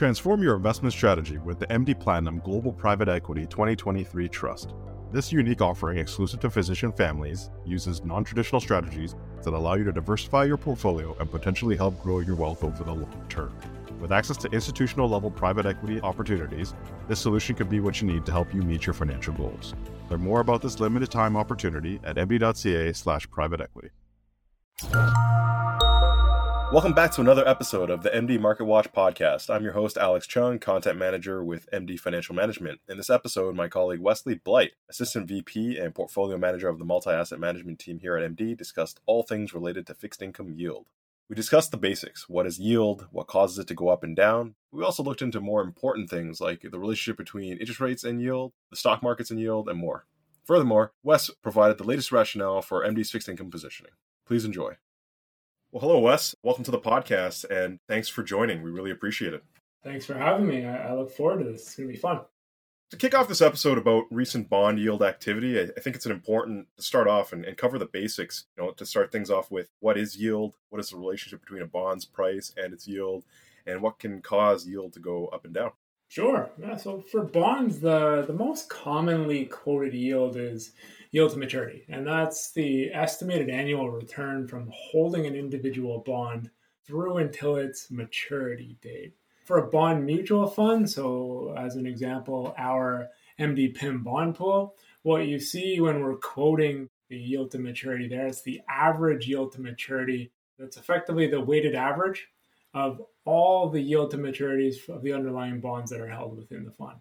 Transform your investment strategy with the MD Platinum Global Private Equity 2023 Trust. This unique offering, exclusive to physician families, uses non traditional strategies that allow you to diversify your portfolio and potentially help grow your wealth over the long term. With access to institutional level private equity opportunities, this solution could be what you need to help you meet your financial goals. Learn more about this limited time opportunity at md.ca/slash private equity. Welcome back to another episode of the MD Market Watch podcast. I'm your host, Alex Chung, content manager with MD Financial Management. In this episode, my colleague Wesley Blight, assistant VP and portfolio manager of the multi asset management team here at MD, discussed all things related to fixed income yield. We discussed the basics what is yield, what causes it to go up and down. We also looked into more important things like the relationship between interest rates and yield, the stock markets and yield, and more. Furthermore, Wes provided the latest rationale for MD's fixed income positioning. Please enjoy. Well, hello, Wes. Welcome to the podcast, and thanks for joining. We really appreciate it. Thanks for having me. I, I look forward to this. It's going to be fun. To kick off this episode about recent bond yield activity, I, I think it's an important to start off and, and, cover the basics. You know, to start things off with what is yield, what is the relationship between a bond's price and its yield, and what can cause yield to go up and down. Sure. Yeah. So for bonds, the the most commonly quoted yield is yield to maturity. And that's the estimated annual return from holding an individual bond through until its maturity date. For a bond mutual fund, so as an example, our MD PIM bond pool, what you see when we're quoting the yield to maturity there, it's the average yield to maturity. That's effectively the weighted average of all the yield to maturities of the underlying bonds that are held within the fund.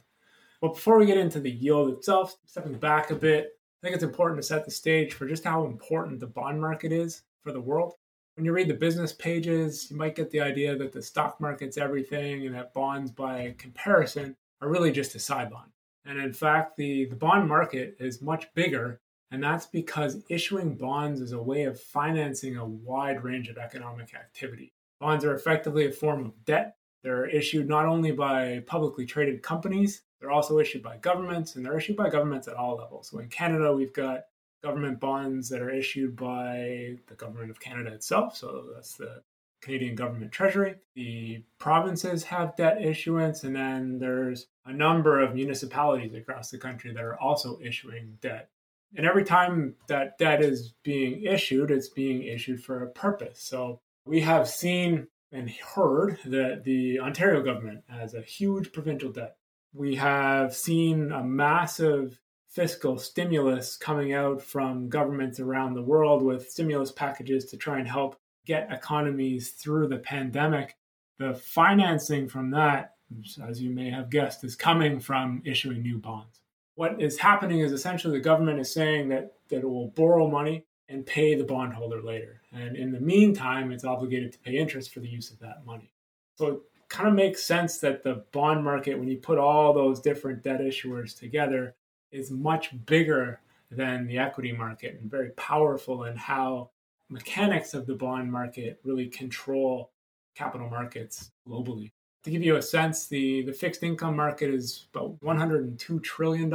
But before we get into the yield itself, stepping back a bit, I think it's important to set the stage for just how important the bond market is for the world. When you read the business pages, you might get the idea that the stock market's everything and that bonds, by comparison, are really just a sideline. And in fact, the, the bond market is much bigger, and that's because issuing bonds is a way of financing a wide range of economic activity. Bonds are effectively a form of debt. They're issued not only by publicly traded companies, they're also issued by governments, and they're issued by governments at all levels. So in Canada, we've got government bonds that are issued by the government of Canada itself. So that's the Canadian government treasury. The provinces have debt issuance, and then there's a number of municipalities across the country that are also issuing debt. And every time that debt is being issued, it's being issued for a purpose. So we have seen and heard that the Ontario government has a huge provincial debt we have seen a massive fiscal stimulus coming out from governments around the world with stimulus packages to try and help get economies through the pandemic. The financing from that, as you may have guessed, is coming from issuing new bonds. What is happening is essentially the government is saying that, that it will borrow money and pay the bondholder later. And in the meantime, it's obligated to pay interest for the use of that money. So kind of makes sense that the bond market, when you put all those different debt issuers together, is much bigger than the equity market and very powerful in how mechanics of the bond market really control capital markets globally. To give you a sense, the, the fixed income market is about $102 trillion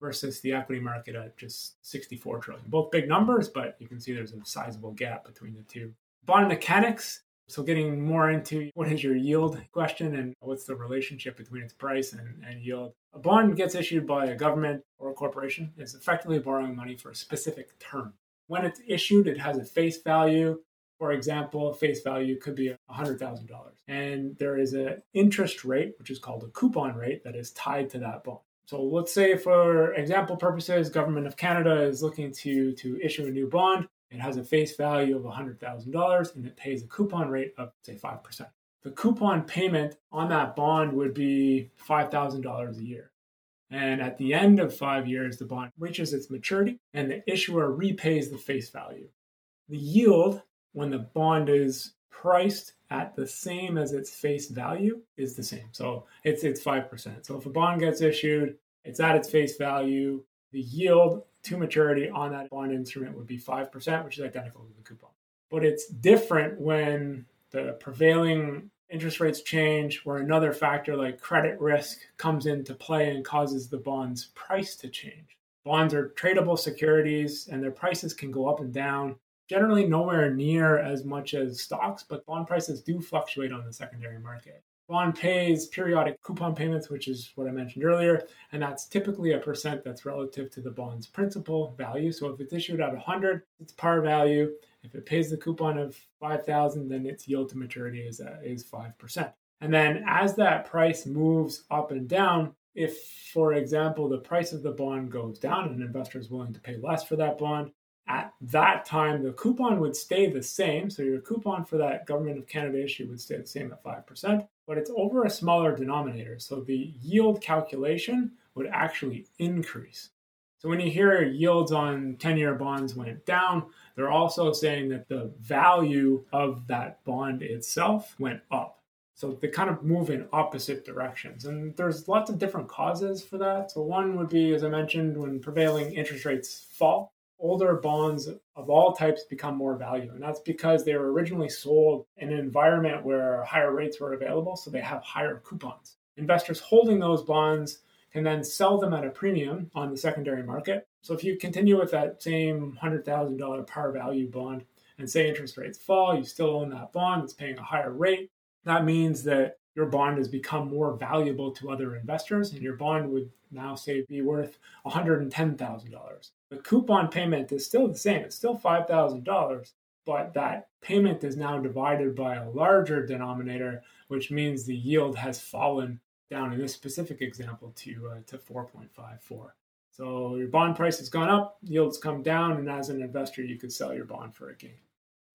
versus the equity market at just 64 trillion. Both big numbers, but you can see there's a sizable gap between the two. Bond mechanics so, getting more into what is your yield question and what's the relationship between its price and, and yield. A bond gets issued by a government or a corporation is effectively borrowing money for a specific term. When it's issued, it has a face value. For example, face value could be $100,000. And there is an interest rate, which is called a coupon rate, that is tied to that bond. So let's say, for example purposes, government of Canada is looking to, to issue a new bond. It has a face value of $100,000 and it pays a coupon rate of, say, 5%. The coupon payment on that bond would be $5,000 a year. And at the end of five years, the bond reaches its maturity and the issuer repays the face value. The yield, when the bond is priced at the same as its face value, is the same. So it's, it's 5%. So if a bond gets issued, it's at its face value. The yield to maturity on that bond instrument would be 5%, which is identical to the coupon. But it's different when the prevailing interest rates change, or another factor like credit risk comes into play and causes the bond's price to change. Bonds are tradable securities and their prices can go up and down, generally nowhere near as much as stocks, but bond prices do fluctuate on the secondary market. Bond pays periodic coupon payments, which is what I mentioned earlier, and that's typically a percent that's relative to the bond's principal value. So if it's issued at 100, it's par value. If it pays the coupon of 5,000, then its yield to maturity is uh, is 5%. And then as that price moves up and down, if, for example, the price of the bond goes down and an investor is willing to pay less for that bond, at that time the coupon would stay the same. So your coupon for that Government of Canada issue would stay the same at 5%, but it's over a smaller denominator. So the yield calculation would actually increase. So when you hear yields on 10 year bonds went down, they're also saying that the value of that bond itself went up. So they kind of move in opposite directions. And there's lots of different causes for that. So one would be, as I mentioned, when prevailing interest rates fall, older bonds of all types become more valuable. And that's because they were originally sold in an environment where higher rates were available. So they have higher coupons. Investors holding those bonds can then sell them at a premium on the secondary market. So if you continue with that same $100,000 par value bond and say interest rates fall, you still own that bond, it's paying a higher rate that means that your bond has become more valuable to other investors, and your bond would now say be worth $110,000. The coupon payment is still the same, it's still $5,000, but that payment is now divided by a larger denominator, which means the yield has fallen down in this specific example to, uh, to 4.54. So your bond price has gone up, yields come down, and as an investor, you could sell your bond for a gain.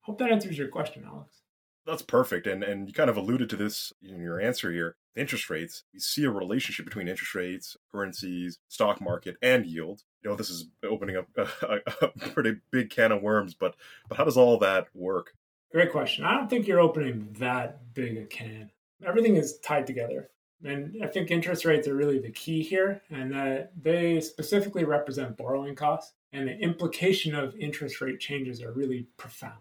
Hope that answers your question, Alex. That's perfect. And and you kind of alluded to this in your answer here. Interest rates, we see a relationship between interest rates, currencies, stock market, and yield. You know, this is opening up a, a pretty big can of worms, but but how does all that work? Great question. I don't think you're opening that big a can. Everything is tied together. And I think interest rates are really the key here, and that they specifically represent borrowing costs. And the implication of interest rate changes are really profound.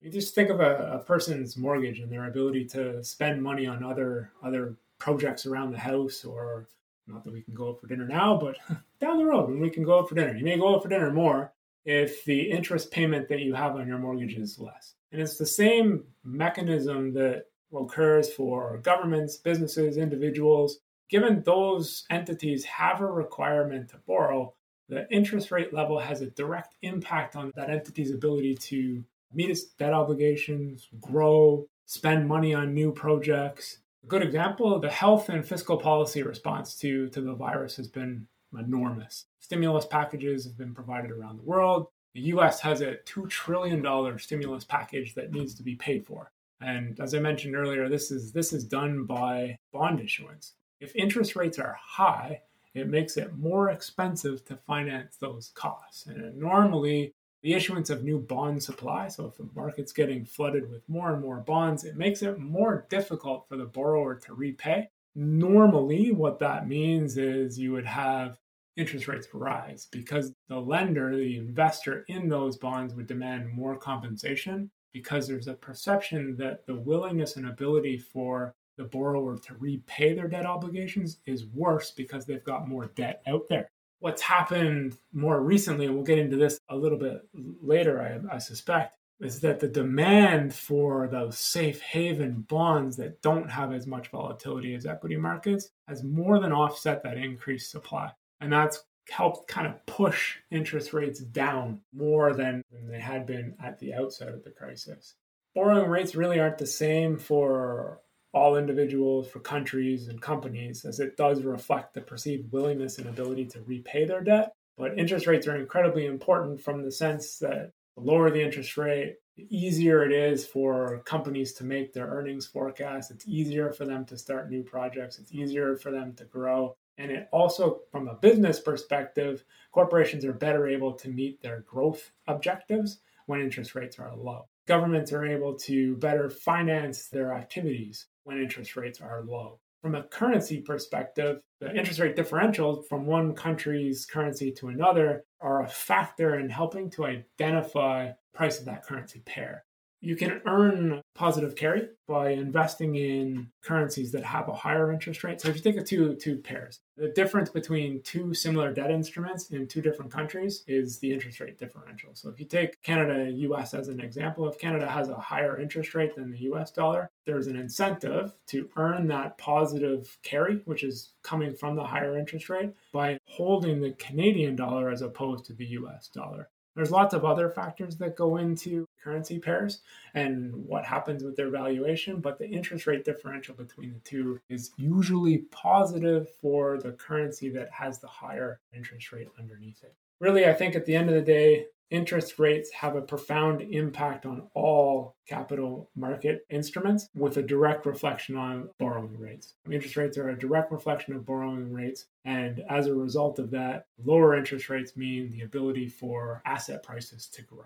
You just think of a, a person's mortgage and their ability to spend money on other other projects around the house or not that we can go out for dinner now, but down the road when we can go out for dinner. You may go out for dinner more if the interest payment that you have on your mortgage is less. And it's the same mechanism that occurs for governments, businesses, individuals. Given those entities have a requirement to borrow, the interest rate level has a direct impact on that entity's ability to meet its debt obligations, grow, spend money on new projects. A good example, the health and fiscal policy response to, to the virus has been enormous. Stimulus packages have been provided around the world. The US has a $2 trillion stimulus package that needs to be paid for. And as I mentioned earlier, this is this is done by bond issuance. If interest rates are high, it makes it more expensive to finance those costs. And normally the issuance of new bond supply. So, if the market's getting flooded with more and more bonds, it makes it more difficult for the borrower to repay. Normally, what that means is you would have interest rates rise because the lender, the investor in those bonds, would demand more compensation because there's a perception that the willingness and ability for the borrower to repay their debt obligations is worse because they've got more debt out there what's happened more recently, and we'll get into this a little bit later, I, I, suspect, is that the demand for those safe haven bonds that don't have as much volatility as equity markets has more than offset that increased supply. And that's helped kind of push interest rates down more than, they had been at the outset of the crisis. Borrowing rates really aren't the same for all individuals, for countries and companies, as it does reflect the perceived willingness and ability to repay their debt. But interest rates are incredibly important from the sense that the lower the interest rate, the easier it is for companies to make their earnings forecast. It's easier for them to start new projects. It's easier for them to grow. And it also, from a business perspective, corporations are better able to meet their growth objectives when interest rates are low. Governments are able to better finance their activities when interest rates are low. From a currency perspective, the interest rate differentials from one country's currency to another are a factor in helping to identify price of that currency pair. You can earn positive carry by investing in currencies that have a higher interest rate. So if you take a two two pairs, the difference between two similar debt instruments in two different countries is the interest rate differential. So if you take Canada US as an example, if Canada has a higher interest rate than the US dollar, there's an incentive to earn that positive carry, which is coming from the higher interest rate, by holding the Canadian dollar as opposed to the US dollar. There's lots of other factors that go into currency pairs and what happens with their valuation, but the interest rate differential between the two is usually positive for the currency that has the higher interest rate underneath it. Really, I think at the end of the day, interest rates have a profound impact on all capital market instruments with a direct reflection on borrowing rates. Interest rates are a direct reflection of borrowing rates. And as a result of that, lower interest rates mean the ability for asset prices to grow.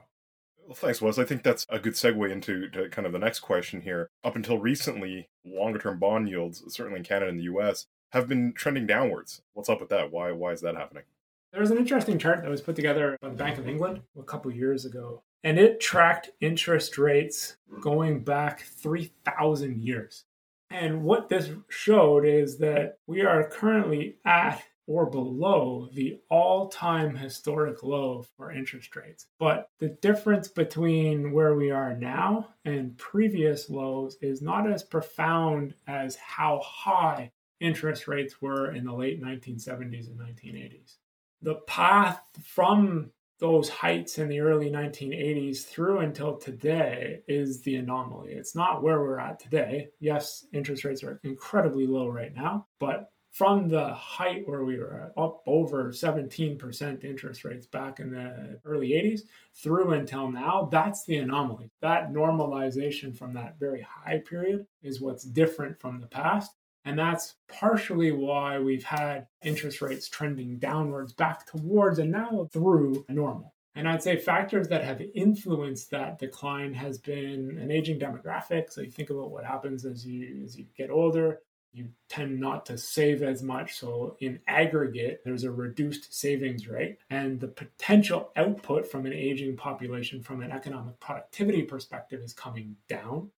Well, thanks, Wes. I think that's a good segue into kind of the next question here. Up until recently, longer term bond yields, certainly in Canada and the US, have been trending downwards. What's up with that? Why, why is that happening? There was an interesting chart that was put together by the Bank of England a couple years ago, and it tracked interest rates going back 3,000 years. And what this showed is that we are currently at or below the all time historic low for interest rates. But the difference between where we are now and previous lows is not as profound as how high interest rates were in the late 1970s and 1980s the path from those heights in the early 1980s through until today is the anomaly. It's not where we're at today. Yes, interest rates are incredibly low right now, but from the height where we were at, up over 17% interest rates back in the early 80s through until now, that's the anomaly. That normalization from that very high period is what's different from the past. And that's partially why we've had interest rates trending downwards back towards and now through a normal. And I'd say factors that have influenced that decline has been an aging demographic. So you think about what happens as you as you get older, you tend not to save as much. So in aggregate, there's a reduced savings rate. And the potential output from an aging population from an economic productivity perspective is coming down.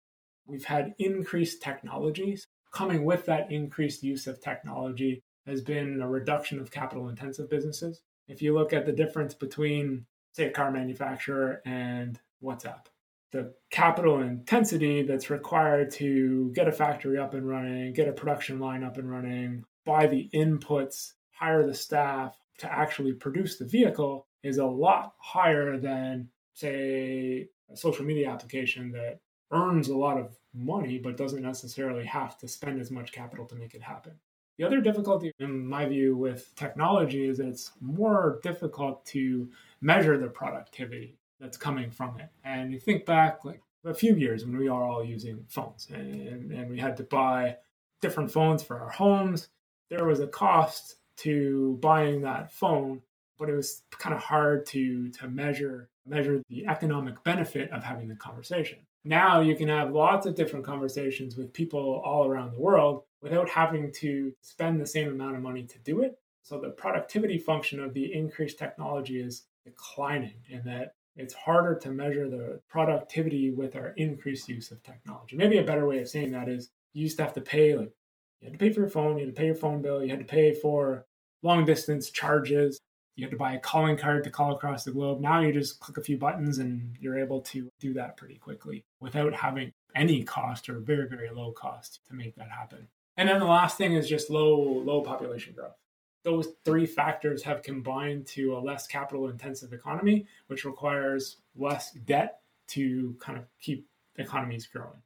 We've had increased technologies coming with that increased use of technology has been a reduction of capital intensive businesses. If you look at the difference between, say, a car manufacturer and WhatsApp, the capital intensity that's required to get a factory up and running, get a production line up and running, buy the inputs, hire the staff to actually produce the vehicle is a lot higher than, say, a social media application that earns a lot of money, but doesn't necessarily have to spend as much capital to make it happen. The other difficulty, in my view, with technology is it's more difficult to measure the productivity that's coming from it. And you think back like a few years when we are all using phones and, and we had to buy different phones for our homes. There was a cost to buying that phone, but it was kind of hard to to measure measure the economic benefit of having the conversation. Now you can have lots of different conversations with people all around the world without having to spend the same amount of money to do it. So the productivity function of the increased technology is declining in that it's harder to measure the productivity with our increased use of technology. Maybe a better way of saying that is you used to have to pay like you had to pay for your phone, you had to pay your phone bill, you had to pay for long distance charges, you had to buy a calling card to call across the globe. Now you just click a few buttons and you're able to do that pretty quickly without having any cost or very, very low cost to make that happen. And then the last thing is just low, low population growth. Those three factors have combined to a less capital intensive economy, which requires less debt to kind of keep economies growing.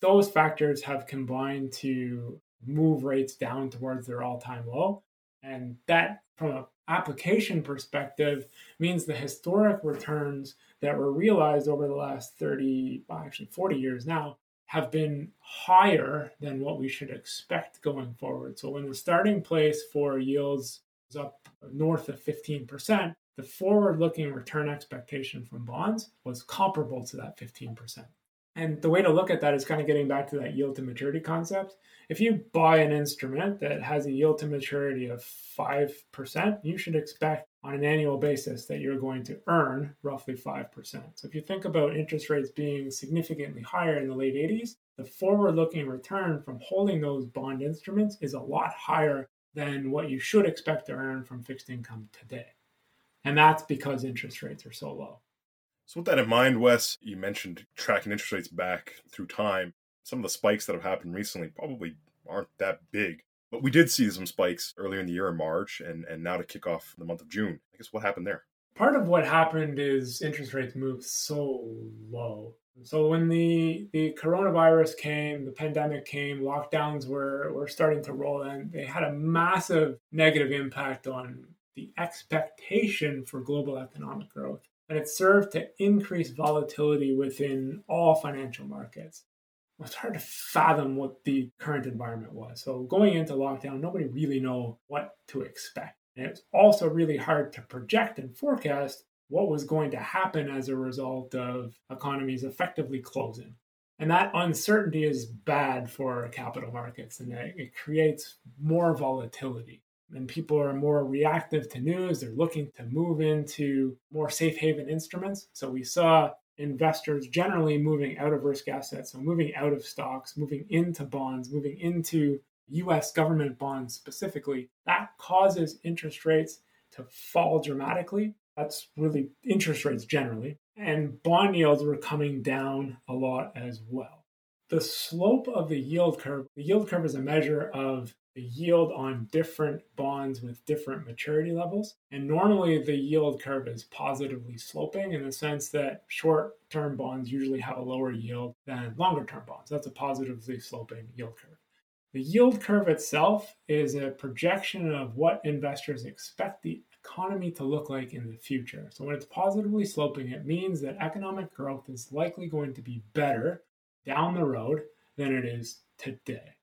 Those factors have combined to move rates down towards their all time low. And that, from a application perspective means the historic returns that were realized over the last 30, well, actually 40 years now, have been higher than what we should expect going forward. So when the starting place for yields is up north of 15%, the forward looking return expectation from bonds was comparable to that 15%. And the way to look at that is kind of getting back to that yield to maturity concept. If you buy an instrument that has a yield to maturity of 5%, you should expect on an annual basis that you're going to earn roughly 5%. So if you think about interest rates being significantly higher in the late 80s, the forward looking return from holding those bond instruments is a lot higher than what you should expect to earn from fixed income today. And that's because interest rates are so low. So, with that in mind, Wes, you mentioned tracking interest rates back through time. Some of the spikes that have happened recently probably aren't that big. But we did see some spikes earlier in the year in March and, and now to kick off the month of June. I guess what happened there? Part of what happened is interest rates moved so low. So when the, the coronavirus came, the pandemic came, lockdowns were, were starting to roll in, they had a massive negative impact on the expectation for global economic growth. And it served to increase volatility within all financial markets it's hard to fathom what the current environment was. So going into lockdown, nobody really knew what to expect. And it's also really hard to project and forecast what was going to happen as a result of economies effectively closing. And that uncertainty is bad for capital markets and it creates more volatility. And people are more reactive to news. They're looking to move into more safe haven instruments. So we saw investors generally moving out of risk assets, so moving out of stocks, moving into bonds, moving into US government bonds specifically, that causes interest rates to fall dramatically. That's really interest rates generally. And bond yields were coming down a lot as well. The slope of the yield curve, the yield curve is a measure of the yield on different bonds with different maturity levels. And normally the yield curve is positively sloping in the sense that short term bonds usually have a lower yield than longer term bonds. That's a positively sloping yield curve. The yield curve itself is a projection of what investors expect the economy to look like in the future. So when it's positively sloping, it means that economic growth is likely going to be better down the road than it is today.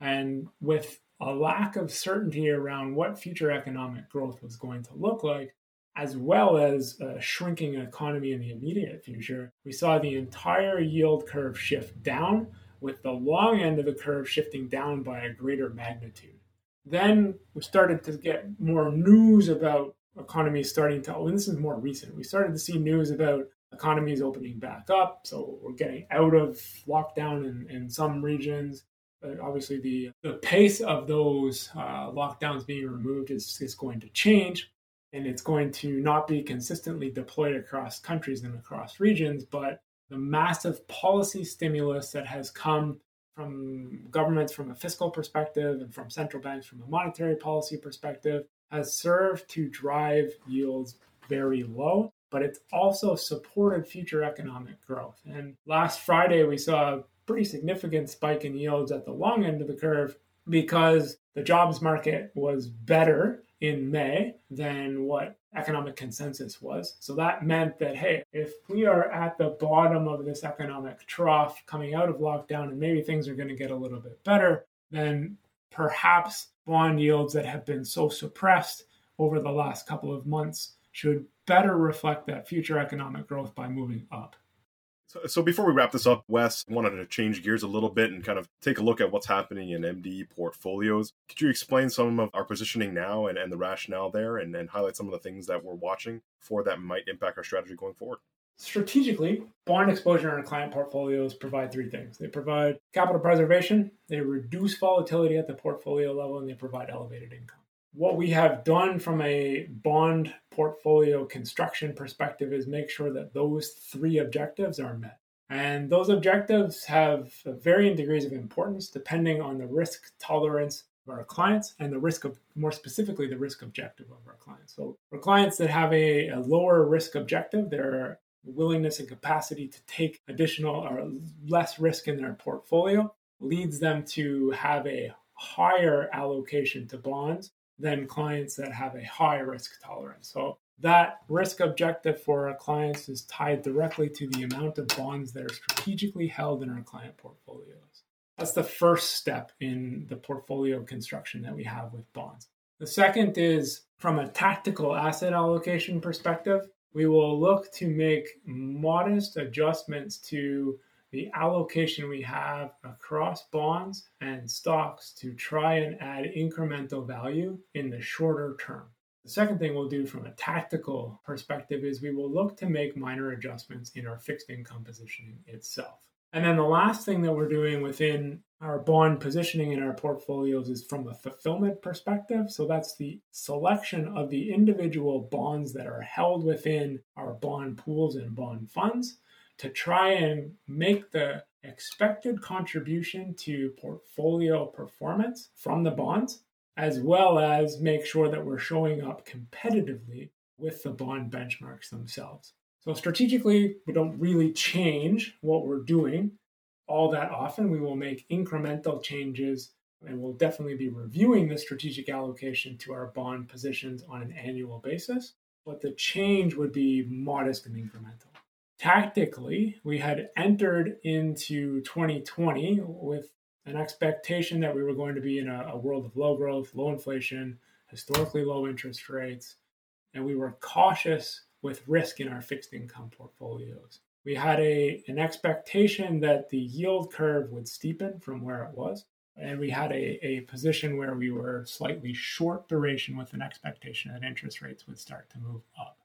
And with a lack of certainty around what future economic growth was going to look like, as well as a shrinking economy in the immediate future, we saw the entire yield curve shift down, with the long end of the curve shifting down by a greater magnitude. Then we started to get more news about economies starting to, oh, and this is more recent, we started to see news about economies opening back up. So we're getting out of lockdown in, in some regions But obviously the, the pace of those uh, lockdowns being removed is, is going to change and it's going to not be consistently deployed across countries and across regions but the massive policy stimulus that has come from governments from a fiscal perspective and from central banks from a monetary policy perspective has served to drive yields very low but it's also supported future economic growth and last friday we saw a pretty significant spike in yields at the long end of the curve because the jobs market was better in May than what economic consensus was. So that meant that, hey, if we are at the bottom of this economic trough coming out of lockdown and maybe things are going to get a little bit better, then perhaps bond yields that have been so suppressed over the last couple of months should better reflect that future economic growth by moving up. So, so before we wrap this up, Wes, I wanted to change gears a little bit and kind of take a look at what's happening in MD portfolios. Could you explain some of our positioning now and, and the rationale there and, and highlight some of the things that we're watching for that might impact our strategy going forward? Strategically, bond exposure in client portfolios provide three things. They provide capital preservation, they reduce volatility at the portfolio level, and they provide elevated income what we have done from a bond portfolio construction perspective is make sure that those three objectives are met. And those objectives have varying degrees of importance depending on the risk tolerance of our clients and the risk of, more specifically, the risk objective of our clients. So, for clients that have a, a lower risk objective, their willingness and capacity to take additional or less risk in their portfolio leads them to have a higher allocation to bonds than clients that have a high risk tolerance. So that risk objective for our clients is tied directly to the amount of bonds that are strategically held in our client portfolios. That's the first step in the portfolio construction that we have with bonds. The second is from a tactical asset allocation perspective, we will look to make modest adjustments to the allocation we have across bonds and stocks to try and add incremental value in the shorter term. The second thing we'll do from a tactical perspective is we will look to make minor adjustments in our fixed income positioning itself. And then the last thing that we're doing within our bond positioning in our portfolios is from a fulfillment perspective. So that's the selection of the individual bonds that are held within our bond pools and bond funds to try and make the expected contribution to portfolio performance from the bonds, as well as make sure that we're showing up competitively with the bond benchmarks themselves. So, strategically, we don't really change what we're doing all that often. We will make incremental changes and we'll definitely be reviewing the strategic allocation to our bond positions on an annual basis. But the change would be modest and incremental. Tactically, we had entered into 2020 with an expectation that we were going to be in a, a world of low growth, low inflation, historically low interest rates, and we were cautious with risk in our fixed income portfolios. We had a, an expectation that the yield curve would steepen from where it was. And we had a, a position where we were slightly short duration with an expectation that interest rates would start to move up.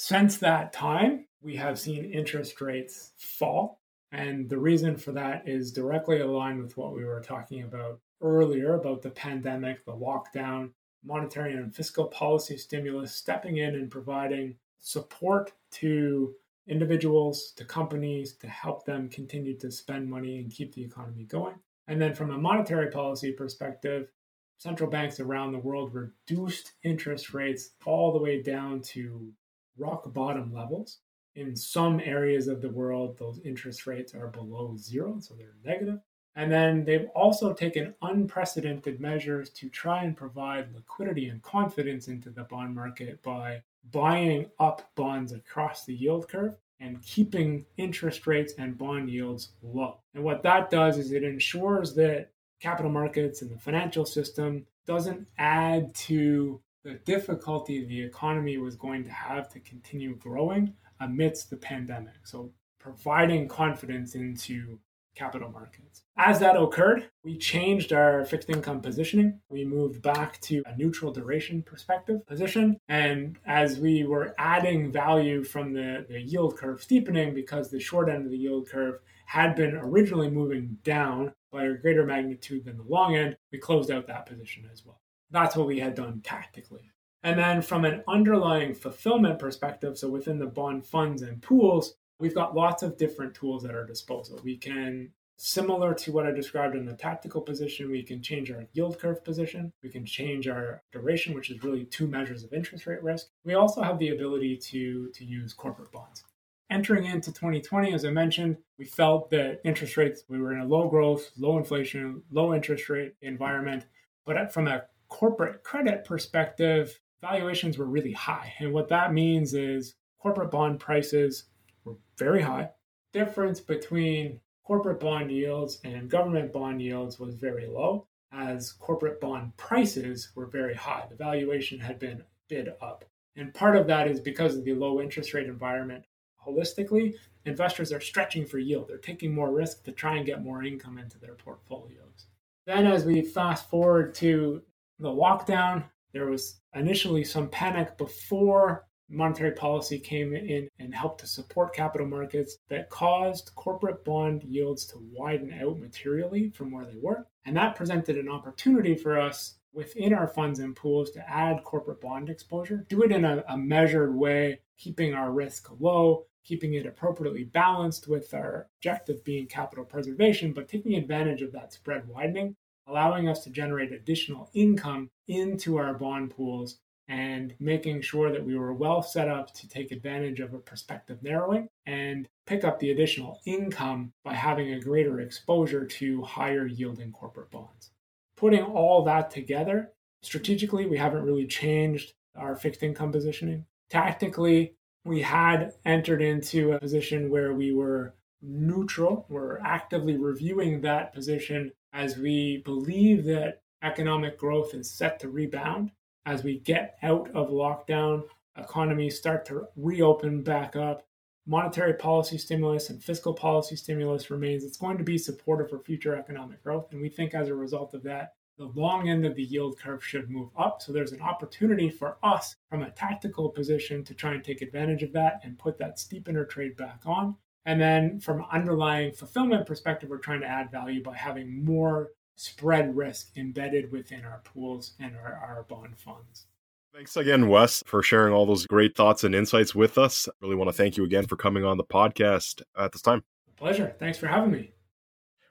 Since that time, we have seen interest rates fall. And the reason for that is directly aligned with what we were talking about earlier about the pandemic, the lockdown, monetary and fiscal policy stimulus stepping in and providing support to individuals, to companies, to help them continue to spend money and keep the economy going. And then from a monetary policy perspective, central banks around the world reduced interest rates all the way down to rock bottom levels. In some areas of the world, those interest rates are below zero, so they're negative. And then they've also taken unprecedented measures to try and provide liquidity and confidence into the bond market by buying up bonds across the yield curve and keeping interest rates and bond yields low. And what that does is it ensures that capital markets and the financial system doesn't add to the difficulty the economy was going to have to continue growing amidst the pandemic. So providing confidence into capital markets. As that occurred, we changed our fixed income positioning. We moved back to a neutral duration perspective position. And as we were adding value from the, the yield curve steepening, because the short end of the yield curve had been originally moving down by a greater magnitude than the long end, we closed out that position as well. That's what we had done tactically. And then from an underlying fulfillment perspective, so within the bond funds and pools, we've got lots of different tools at our disposal. We can, similar to what I described in the tactical position, we can change our yield curve position. We can change our duration, which is really two measures of interest rate risk. We also have the ability to, to use corporate bonds. Entering into 2020, as I mentioned, we felt that interest rates, we were in a low growth, low inflation, low interest rate environment. But from a corporate credit perspective, valuations were really high. And what that means is corporate bond prices were very high. Difference between corporate bond yields and government bond yields was very low, as corporate bond prices were very high. The valuation had been bid up. And part of that is because of the low interest rate environment. Holistically, investors are stretching for yield. They're taking more risk to try and get more income into their portfolios. Then, as we fast forward to the lockdown, there was initially some panic before monetary policy came in and helped to support capital markets that caused corporate bond yields to widen out materially from where they were. And that presented an opportunity for us within our funds and pools to add corporate bond exposure, do it in a, a measured way, keeping our risk low, keeping it appropriately balanced with our objective being capital preservation, but taking advantage of that spread widening, allowing us to generate additional income into our bond pools and making sure that we were well set up to take advantage of a prospective narrowing and pick up the additional income by having a greater exposure to higher yielding corporate bonds. Putting all that together, strategically, we haven't really changed our fixed income positioning. Tactically, we had entered into a position where we were neutral. We're actively reviewing that position as we believe that economic growth is set to rebound as we get out of lockdown, economies start to reopen back up, monetary policy stimulus and fiscal policy stimulus remains, it's going to be supportive for future economic growth. And we think as a result of that, the long end of the yield curve should move up. So there's an opportunity for us from a tactical position to try and take advantage of that and put that steepener trade back on. And then from underlying fulfillment perspective, we're trying to add value by having more spread risk embedded within our pools and our, our bond funds. Thanks again, Wes, for sharing all those great thoughts and insights with us. I Really want to thank you again for coming on the podcast at this time. Pleasure. Thanks for having me.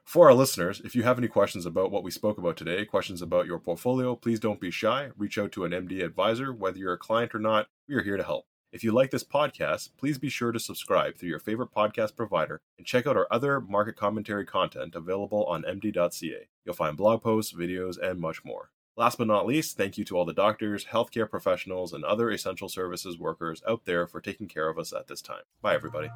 For our listeners, if you have any questions about what we spoke about today, questions about your portfolio, please don't be shy. Reach out to an MD advisor. Whether you're a client or not, we are here to help. If you like this podcast, please be sure to subscribe through your favorite podcast provider and check out our other market commentary content available on MD.ca. You'll find blog posts, videos, and much more. Last but not least, thank you to all the doctors, healthcare professionals, and other essential services workers out there for taking care of us at this time. Bye, everybody.